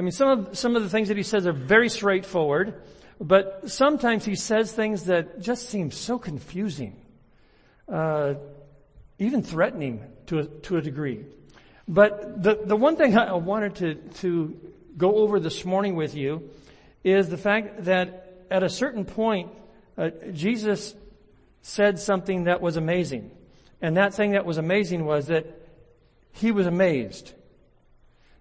I mean, some of, some of the things that he says are very straightforward, but sometimes he says things that just seem so confusing, uh, even threatening to a, to a degree. But the, the one thing I wanted to, to go over this morning with you is the fact that at a certain point, uh, Jesus said something that was amazing. And that thing that was amazing was that he was amazed.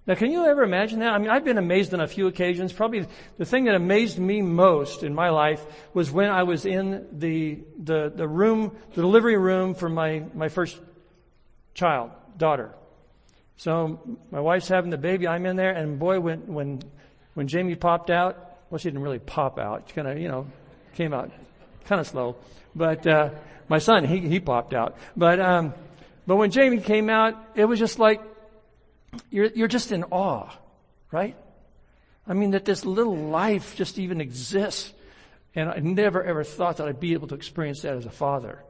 Now, can you ever imagine that? I mean, I've been amazed on a few occasions. Probably the thing that amazed me most in my life was when I was in the, the, the room, the delivery room for my, my first child, daughter. So my wife's having the baby, I'm in there, and boy, when, when, when Jamie popped out, well, she didn't really pop out. She kind of, you know, came out kind of slow. But, uh, my son, he, he popped out. But, um, but when Jamie came out, it was just like, you're, you're just in awe, right? I mean, that this little life just even exists. And I never ever thought that I'd be able to experience that as a father.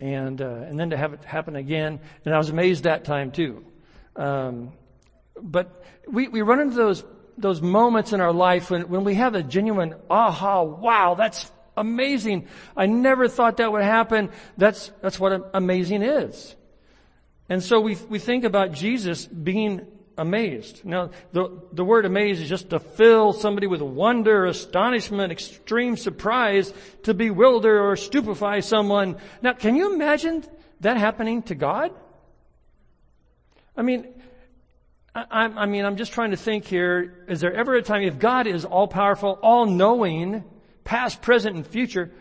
And, uh, and then to have it happen again. And I was amazed that time too. Um, but we, we run into those, those moments in our life when, when we have a genuine aha, wow, that's amazing. I never thought that would happen. That's, that's what amazing is. And so we, we think about Jesus being amazed. Now, the, the word amazed is just to fill somebody with wonder, astonishment, extreme surprise, to bewilder or stupefy someone. Now, can you imagine that happening to God? I mean, I, I mean, I'm just trying to think here, is there ever a time, if God is all powerful, all knowing, past, present, and future,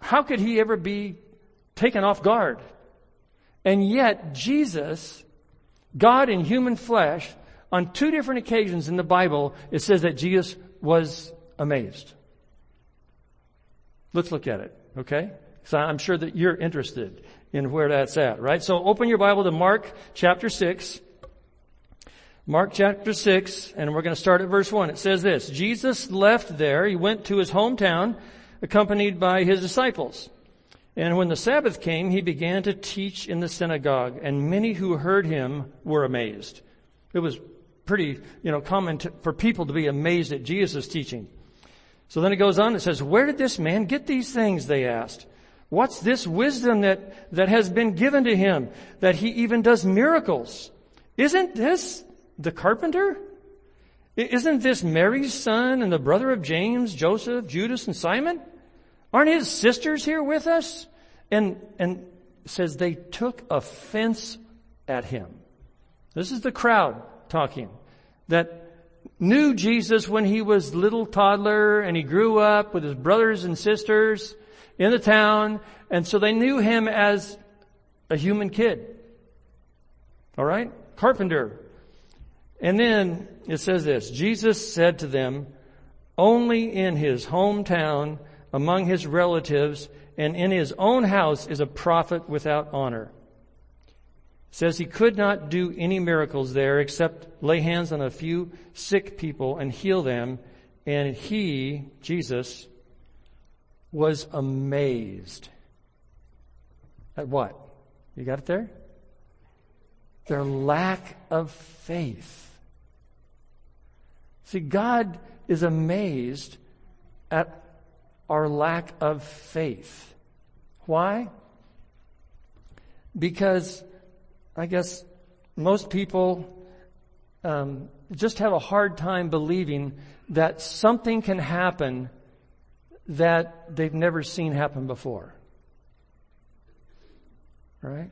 how could he ever be taken off guard? And yet, Jesus, God in human flesh, on two different occasions in the Bible, it says that Jesus was amazed. Let's look at it, okay? So I'm sure that you're interested in where that's at, right? So open your Bible to Mark chapter 6. Mark chapter 6, and we're going to start at verse 1. It says this, Jesus left there, he went to his hometown, accompanied by his disciples. And when the Sabbath came, he began to teach in the synagogue, and many who heard him were amazed. It was pretty, you know, common to, for people to be amazed at Jesus' teaching. So then it goes on, it says, where did this man get these things? They asked. What's this wisdom that, that has been given to him, that he even does miracles? Isn't this the carpenter? Isn't this Mary's son and the brother of James, Joseph, Judas, and Simon? Aren't his sisters here with us? And, and says they took offense at him. This is the crowd talking that knew Jesus when he was little toddler and he grew up with his brothers and sisters in the town. And so they knew him as a human kid. All right? Carpenter. And then it says this, Jesus said to them, only in his hometown among his relatives and in his own house is a prophet without honor. Says he could not do any miracles there except lay hands on a few sick people and heal them. And he, Jesus, was amazed. At what? You got it there? Their lack of faith. See, God is amazed at our lack of faith. Why? Because I guess most people um, just have a hard time believing that something can happen that they've never seen happen before. Right?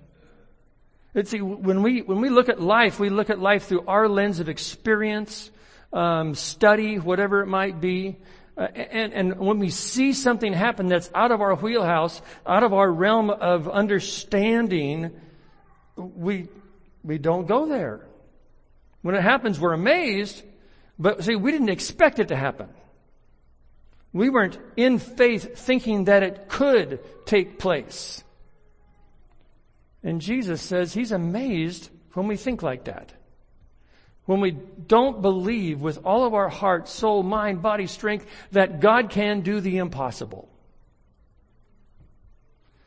Let's see, when we, when we look at life, we look at life through our lens of experience, um, study, whatever it might be. Uh, and, and when we see something happen that's out of our wheelhouse, out of our realm of understanding, we, we don't go there. When it happens, we're amazed, But see, we didn't expect it to happen. We weren't in faith thinking that it could take place. And Jesus says he's amazed when we think like that. When we don't believe with all of our heart, soul, mind, body, strength that God can do the impossible.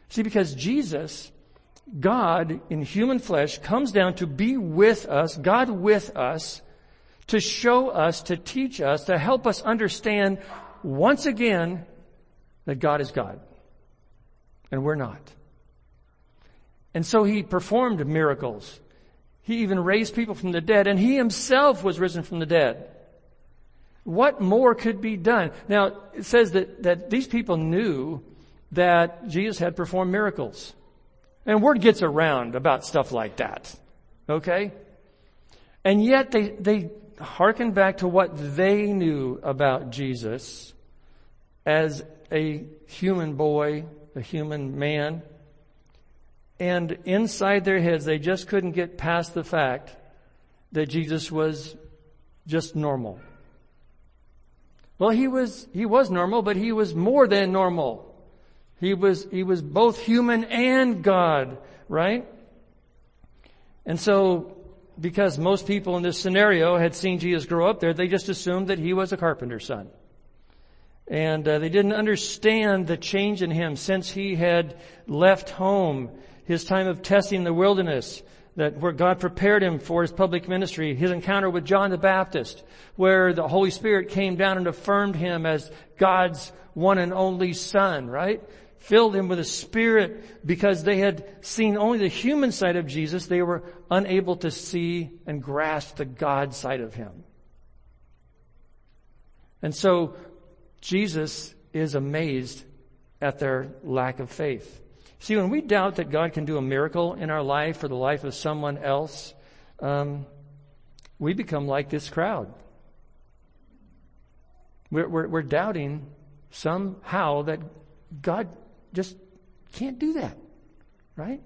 See, because Jesus, God in human flesh, comes down to be with us, God with us, to show us, to teach us, to help us understand once again that God is God. And we're not. And so he performed miracles. He even raised people from the dead and he himself was risen from the dead. What more could be done? Now, it says that, that these people knew that Jesus had performed miracles. And word gets around about stuff like that. Okay? And yet they, they hearken back to what they knew about Jesus as a human boy, a human man. And inside their heads, they just couldn't get past the fact that Jesus was just normal. Well, he was, he was normal, but he was more than normal. He was, he was both human and God, right? And so, because most people in this scenario had seen Jesus grow up there, they just assumed that he was a carpenter's son. And uh, they didn't understand the change in him since he had left home, his time of testing in the wilderness, that where God prepared him for his public ministry, his encounter with John the Baptist, where the Holy Spirit came down and affirmed him as God's one and only son, right? Filled him with a spirit because they had seen only the human side of Jesus. They were unable to see and grasp the God side of him. And so Jesus is amazed at their lack of faith. See, when we doubt that God can do a miracle in our life or the life of someone else, um, we become like this crowd. We're, we're, we're doubting somehow that God just can't do that, right?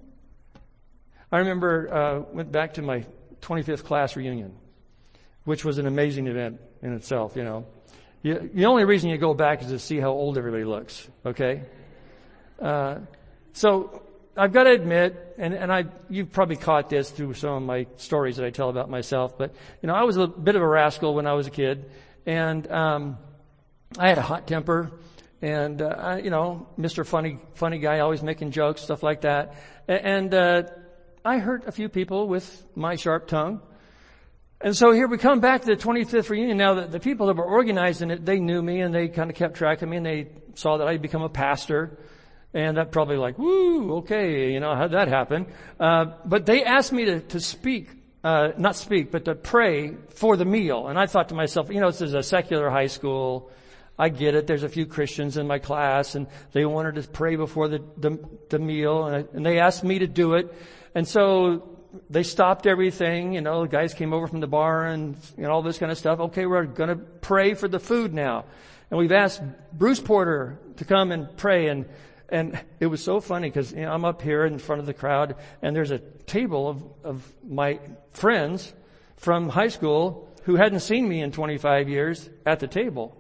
I remember uh, went back to my 25th class reunion, which was an amazing event in itself. You know, you, the only reason you go back is to see how old everybody looks. Okay, uh, so I've got to admit, and, and I, you've probably caught this through some of my stories that I tell about myself, but, you know, I was a bit of a rascal when I was a kid, and, um, I had a hot temper, and, uh, I, you know, Mr. Funny, funny guy, always making jokes, stuff like that. And, uh, I hurt a few people with my sharp tongue. And so here we come back to the 25th reunion. Now, the, the people that were organizing it, they knew me and they kind of kept track of me and they saw that I'd become a pastor. And that probably like, woo, okay, you know, how'd that happen? Uh, but they asked me to, to speak, uh, not speak, but to pray for the meal. And I thought to myself, you know, this is a secular high school. I get it. There's a few Christians in my class and they wanted to pray before the, the, the meal and, I, and they asked me to do it. And so they stopped everything, you know, the guys came over from the bar and, you know, all this kind of stuff. Okay, we're gonna pray for the food now. And we've asked Bruce Porter to come and pray and and it was so funny because you know, I'm up here in front of the crowd and there's a table of, of my friends from high school who hadn't seen me in 25 years at the table.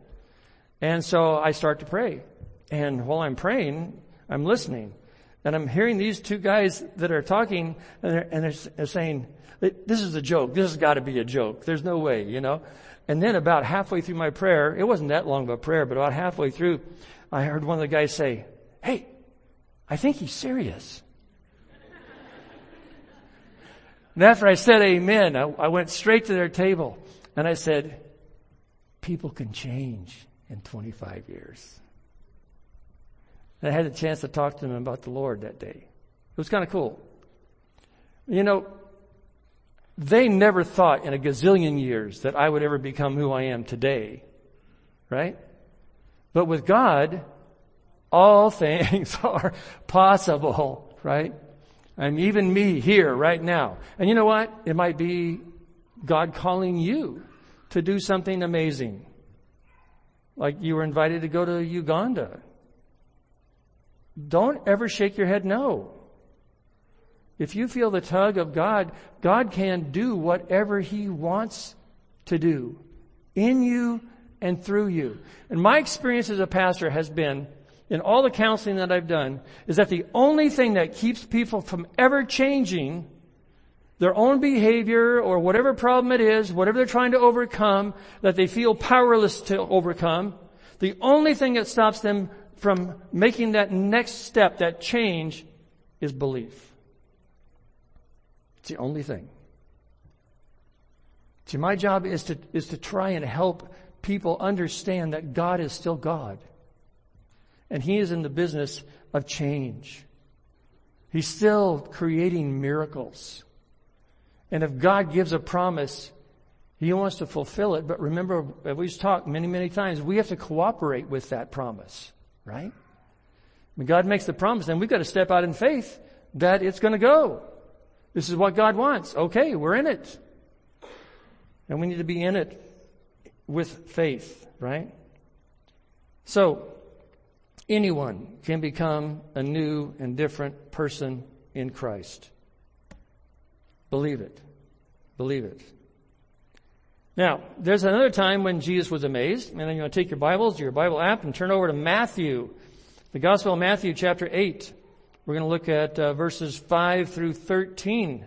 And so I start to pray. And while I'm praying, I'm listening. And I'm hearing these two guys that are talking and they're, and they're, they're saying, this is a joke. This has got to be a joke. There's no way, you know. And then about halfway through my prayer, it wasn't that long of a prayer, but about halfway through, I heard one of the guys say, Hey, I think he's serious. and after I said amen, I, I went straight to their table and I said, people can change in 25 years. And I had a chance to talk to them about the Lord that day. It was kind of cool. You know, they never thought in a gazillion years that I would ever become who I am today. Right? But with God, all things are possible, right? And even me here right now. And you know what? It might be God calling you to do something amazing. Like you were invited to go to Uganda. Don't ever shake your head no. If you feel the tug of God, God can do whatever He wants to do In you and through you. And my experience as a pastor has been, in all the counseling that I've done, is that the only thing that keeps people from ever changing their own behavior or whatever problem it is, whatever they're trying to overcome, that they feel powerless to overcome, the only thing that stops them from making that next step, that change, is belief. It's the only thing. See, my job is to, is to try and help people understand that God is still God. And He is in the business of change. He's still creating miracles. And if God gives a promise, He wants to fulfill it. But remember, we've talked many, many times, we have to cooperate with that promise, right? When God makes the promise, then we've got to step out in faith that it's going to go. This is what God wants. Okay, we're in it. And we need to be in it with faith, right? So, anyone can become a new and different person in Christ. Believe it. Believe it. Now, there's another time when Jesus was amazed. And then you want to take your Bibles, your Bible app, and turn over to Matthew, the Gospel of Matthew, chapter 8. We're going to look at uh, verses 5 through 13.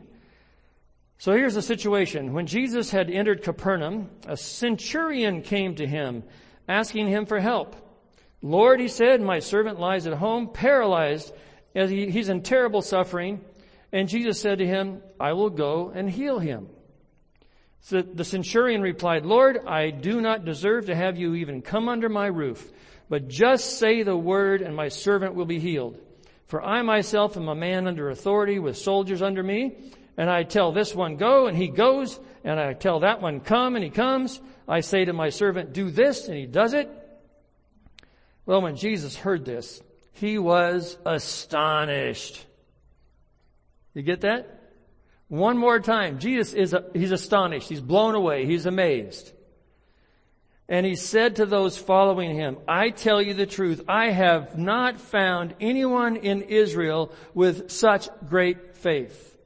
So here's the situation. When Jesus had entered Capernaum, a centurion came to him, asking him for help. Lord, he said, my servant lies at home, paralyzed, as he, he's in terrible suffering. And Jesus said to him, I will go and heal him. So the centurion replied, Lord, I do not deserve to have you even come under my roof, but just say the word and my servant will be healed. For I myself am a man under authority with soldiers under me, and I tell this one go and he goes, and I tell that one come and he comes. I say to my servant, do this and he does it. Well, when Jesus heard this, he was astonished. You get that? One more time. Jesus is, a, he's astonished. He's blown away. He's amazed. And he said to those following him, I tell you the truth. I have not found anyone in Israel with such great faith.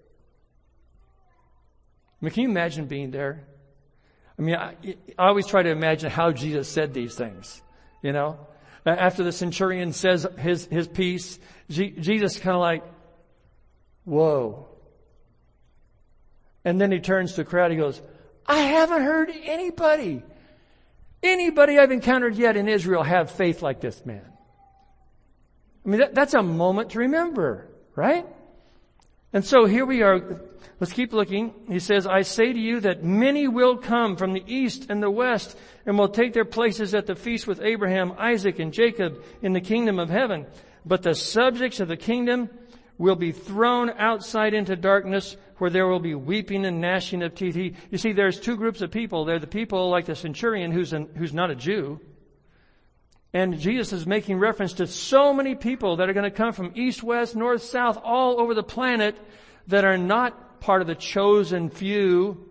I mean, can you imagine being there? I mean, I, I always try to imagine how Jesus said these things, you know? After the centurion says his, his piece, Jesus kind of like, Whoa. And then he turns to the crowd. He goes, I haven't heard anybody, anybody I've encountered yet in Israel have faith like this man. I mean, that, that's a moment to remember, right? And so here we are. Let's keep looking. He says, I say to you that many will come from the east and the west and will take their places at the feast with Abraham, Isaac, and Jacob in the kingdom of heaven. But the subjects of the kingdom will be thrown outside into darkness where there will be weeping and gnashing of teeth. He, you see, there's two groups of people. They're the people like the centurion who's, an, who's not a Jew. And Jesus is making reference to so many people that are going to come from east, west, north, south, all over the planet that are not part of the chosen few.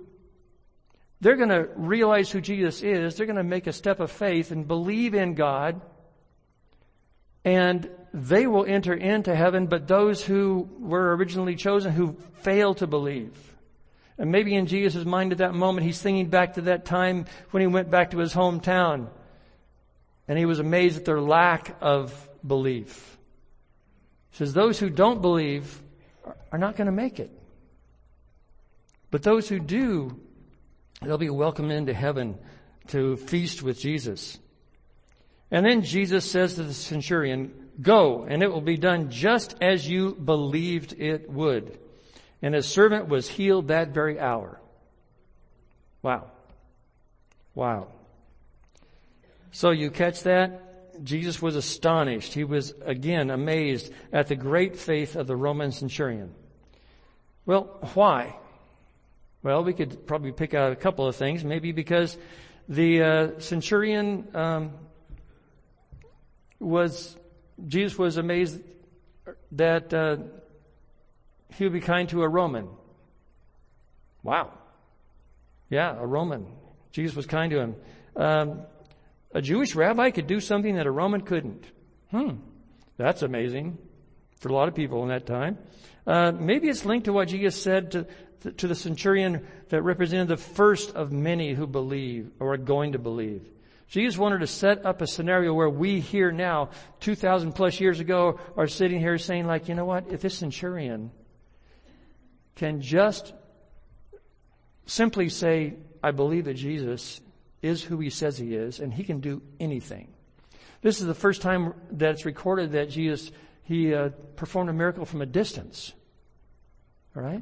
They're going to realize who Jesus is. They're going to make a step of faith and believe in God. And they will enter into heaven, but those who were originally chosen who fail to believe. And maybe in Jesus' mind at that moment, he's thinking back to that time when he went back to his hometown. And he was amazed at their lack of belief. He says, those who don't believe are not going to make it. But those who do, they'll be welcomed into heaven to feast with Jesus. And then Jesus says to the centurion, Go, and it will be done just as you believed it would. And his servant was healed that very hour. Wow. Wow. So you catch that? Jesus was astonished. He was again amazed at the great faith of the Roman centurion. Well, why? Well, we could probably pick out a couple of things. Maybe because the uh, centurion um, was Jesus was amazed that uh, he would be kind to a Roman. Wow. Yeah, a Roman. Jesus was kind to him. Um, a Jewish rabbi could do something that a Roman couldn't. Hmm. That's amazing for a lot of people in that time. Uh, maybe it's linked to what Jesus said to, to the centurion that represented the first of many who believe or are going to believe. Jesus wanted to set up a scenario where we here now, 2,000 plus years ago, are sitting here saying like, you know what, if this centurion can just simply say, I believe that Jesus is who he says he is, and he can do anything. This is the first time that it's recorded that Jesus, he uh, performed a miracle from a distance. All right?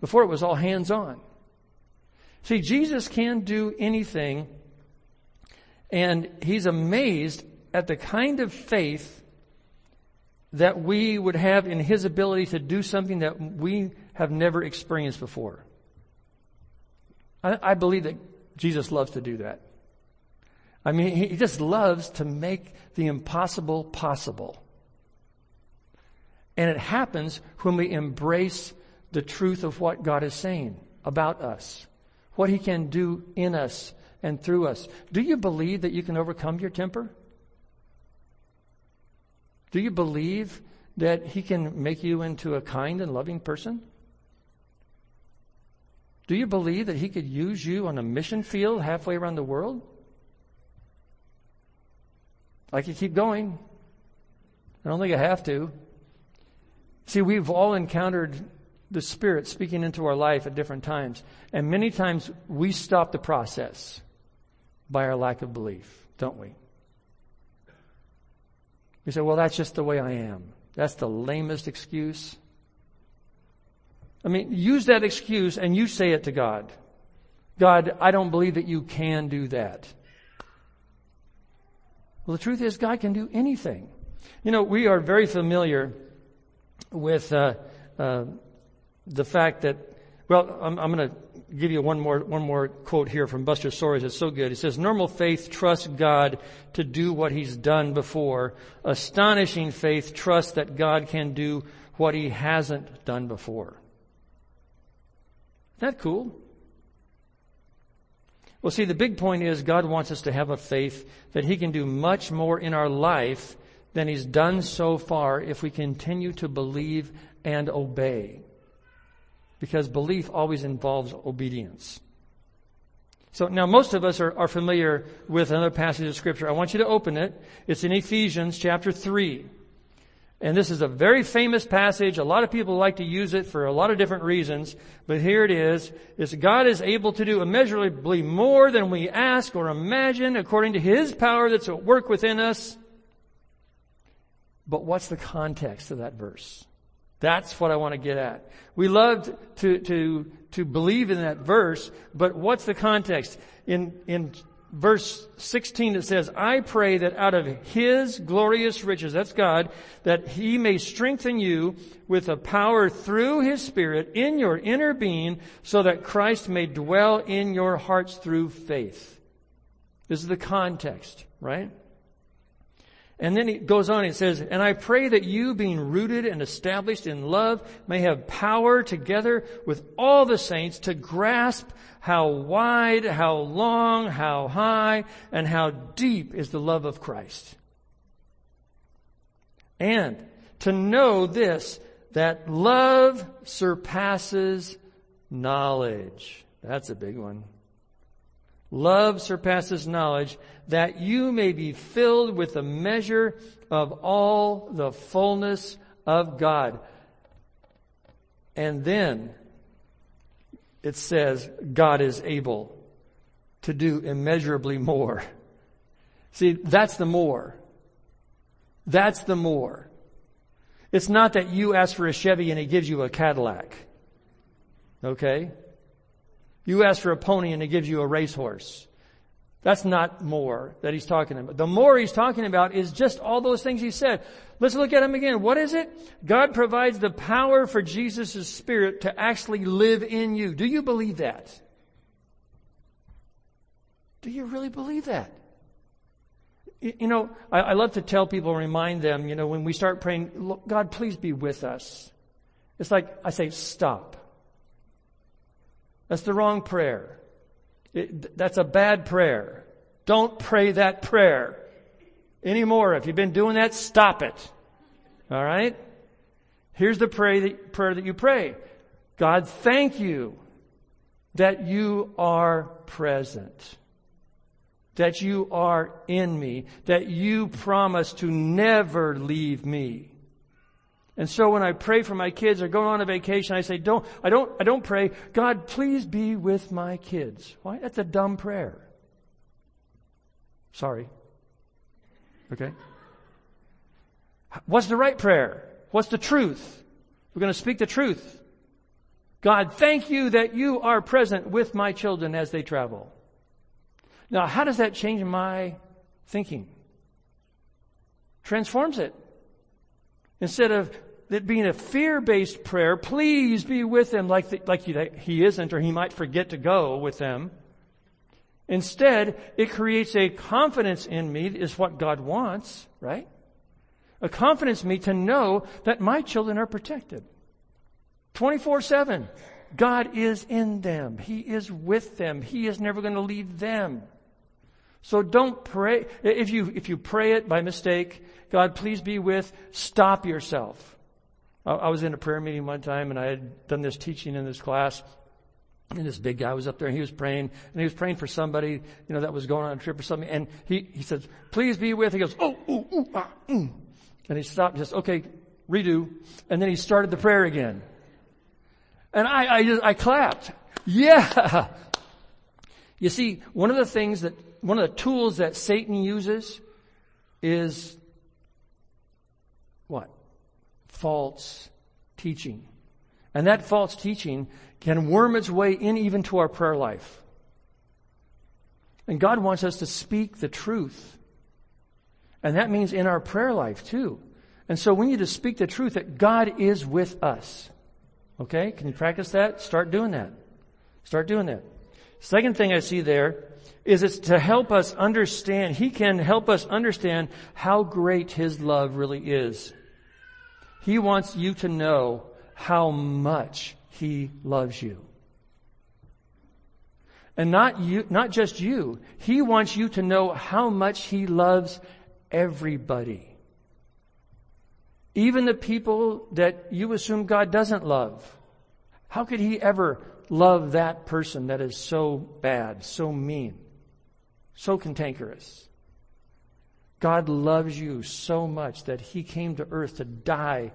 Before it was all hands on. See, Jesus can do anything, and he's amazed at the kind of faith that we would have in his ability to do something that we have never experienced before. I, I believe that Jesus loves to do that. I mean, he just loves to make the impossible possible. And it happens when we embrace the truth of what God is saying about us, what He can do in us and through us. Do you believe that you can overcome your temper? Do you believe that He can make you into a kind and loving person? Do you believe that He could use you on a mission field halfway around the world? I could keep going. I don't think I have to. See, we've all encountered the Spirit speaking into our life at different times. And many times we stop the process by our lack of belief, don't we? We say, well, that's just the way I am. That's the lamest excuse. I mean, use that excuse and you say it to God. God, I don't believe that you can do that. Well, the truth is, God can do anything. You know, we are very familiar with uh, uh, the fact that, well, I'm, I'm going to give you one more one more quote here from Buster Soares. It's so good. He says, "Normal faith trusts God to do what He's done before. Astonishing faith trusts that God can do what He hasn't done before." That cool? Well, see, the big point is God wants us to have a faith that He can do much more in our life than He's done so far if we continue to believe and obey. Because belief always involves obedience. So now most of us are, are familiar with another passage of scripture. I want you to open it. It's in Ephesians chapter 3. And this is a very famous passage. A lot of people like to use it for a lot of different reasons. But here it is. Is God is able to do immeasurably more than we ask or imagine according to His power that's at work within us. But what's the context of that verse? That's what I want to get at. We love to, to, to believe in that verse, but what's the context? In, in verse 16 it says, I pray that out of His glorious riches, that's God, that He may strengthen you with a power through His Spirit in your inner being so that Christ may dwell in your hearts through faith. This is the context, right? And then he goes on, and says, And I pray that you, being rooted and established in love, may have power together with all the saints to grasp how wide, how long, how high, and how deep is the love of Christ. And to know this, that love surpasses knowledge. That's a big one. Love surpasses knowledge, that you may be filled with the measure of all the fullness of God. And then it says God is able to do immeasurably more. See, that's the more. That's the more. It's not that you ask for a Chevy and he gives you a Cadillac. Okay? You ask for a pony and he gives you a racehorse. That's not more that he's talking about. The more he's talking about is just all those things he said. Let's look at them again. What is it? God provides the power for Jesus' spirit to actually live in you. Do you believe that? Do you really believe that? You know, I, I love to tell people, remind them, you know, when we start praying, God, please be with us. It's like I say, stop. That's the wrong prayer. It, that's a bad prayer. Don't pray that prayer anymore. If you've been doing that, stop it. All right? Here's the pray that, prayer that you pray. God, thank you that you are present. That you are in me. That you promise to never leave me. And so when I pray for my kids or go on a vacation, I say, don't, I don't, I don't pray, God, please be with my kids. Why? That's a dumb prayer. Sorry. Okay? What's the right prayer? What's the truth? We're going to speak the truth. God, thank you that you are present with my children as they travel. Now, how does that change my thinking? Transforms it. Instead of it being a fear-based prayer, please be with them like, the, like he isn't or he might forget to go with them. Instead, it creates a confidence in me is what God wants, right? A confidence in me to know that my children are protected. 24-7. God is in them. He is with them. He is never going to leave them. So don't pray. If you, if you pray it by mistake, God, please be with, stop yourself. I was in a prayer meeting one time and I had done this teaching in this class and this big guy was up there and he was praying and he was praying for somebody, you know, that was going on a trip or something. And he, he says, please be with. He goes, oh, ooh, ooh, ah, mm. And he stopped and says, okay, redo. And then he started the prayer again. And I, I just, I clapped. Yeah. You see, one of the things that, one of the tools that Satan uses is what? False teaching. And that false teaching can worm its way in even to our prayer life. And God wants us to speak the truth. And that means in our prayer life too. And so we need to speak the truth that God is with us. Okay? Can you practice that? Start doing that. Start doing that. Second thing I see there is it's to help us understand, He can help us understand how great His love really is. He wants you to know how much He loves you. And not you, not just you. He wants you to know how much He loves everybody. Even the people that you assume God doesn't love. How could He ever love that person that is so bad, so mean, so cantankerous? God loves you so much that He came to earth to die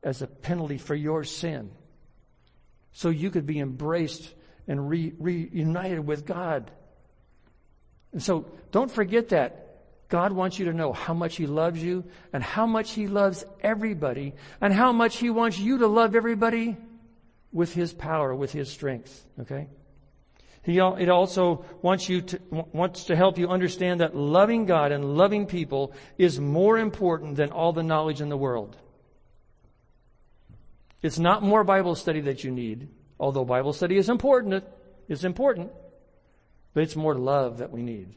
as a penalty for your sin. So you could be embraced and re- reunited with God. And so don't forget that. God wants you to know how much He loves you and how much He loves everybody and how much He wants you to love everybody with His power, with His strength. Okay? He, it also wants you to, wants to help you understand that loving God and loving people is more important than all the knowledge in the world. It's not more Bible study that you need, although Bible study is important. It's important. But it's more love that we need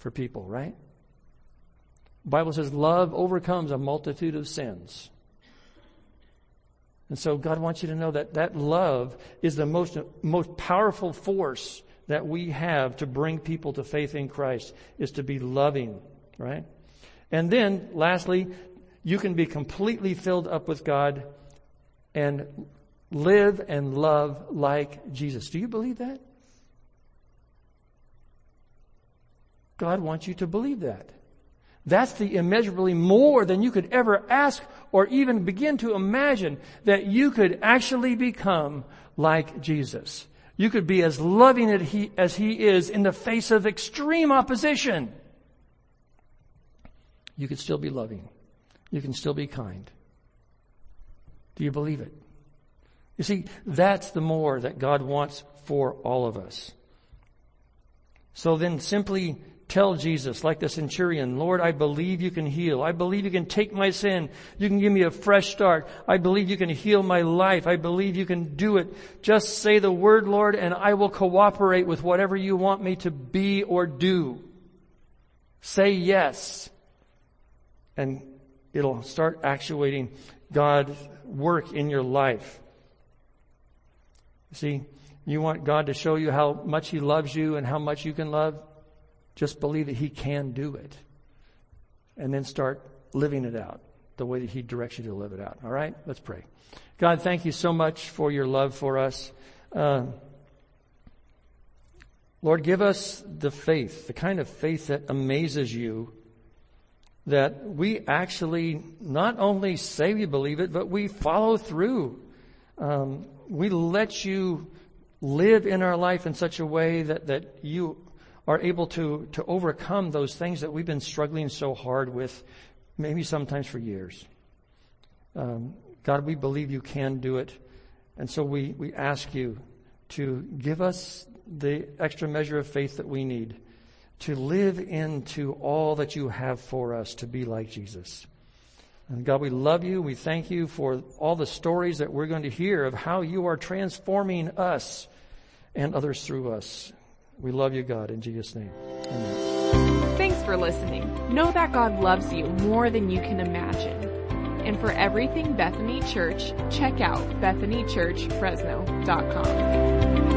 for people, right? Bible says love overcomes a multitude of sins. And so God wants you to know that that love is the most, most powerful force that we have to bring people to faith in Christ is to be loving, right? And then lastly, you can be completely filled up with God and live and love like Jesus. Do you believe that? God wants you to believe that. That's the immeasurably more than you could ever ask or even begin to imagine that you could actually become like Jesus. You could be as loving as he is in the face of extreme opposition. You could still be loving. You can still be kind. Do you believe it? You see, that's the more that God wants for all of us. So then simply Tell Jesus, like the centurion, Lord, I believe you can heal. I believe you can take my sin. You can give me a fresh start. I believe you can heal my life. I believe you can do it. Just say the word, Lord, and I will cooperate with whatever you want me to be or do. Say yes. And it'll start actuating God's work in your life. See, you want God to show you how much He loves you and how much you can love? Just believe that He can do it. And then start living it out. the way that He directs you to live it out. All right? Let's pray. God, thank you so much for your love for us. Uh, Lord, give us the faith, the kind of faith that amazes you, that we actually not only say we believe it, but we follow through. Um, we let you live in our life in such a way that, that you are able to, to overcome those things that we've been struggling so hard with, maybe sometimes for years. Um, God, we believe you can do it. And so we, we ask you to give us the extra measure of faith that we need to live into all that you have for us to be like Jesus. And God, we love you. We thank you for all the stories that we're going to hear of how you are transforming us and others through us. We love you, God, in Jesus' name. Amen. Thanks for listening. Know that God loves you more than you can imagine. And for everything Bethany Church, check out bethanychurchfresno.com.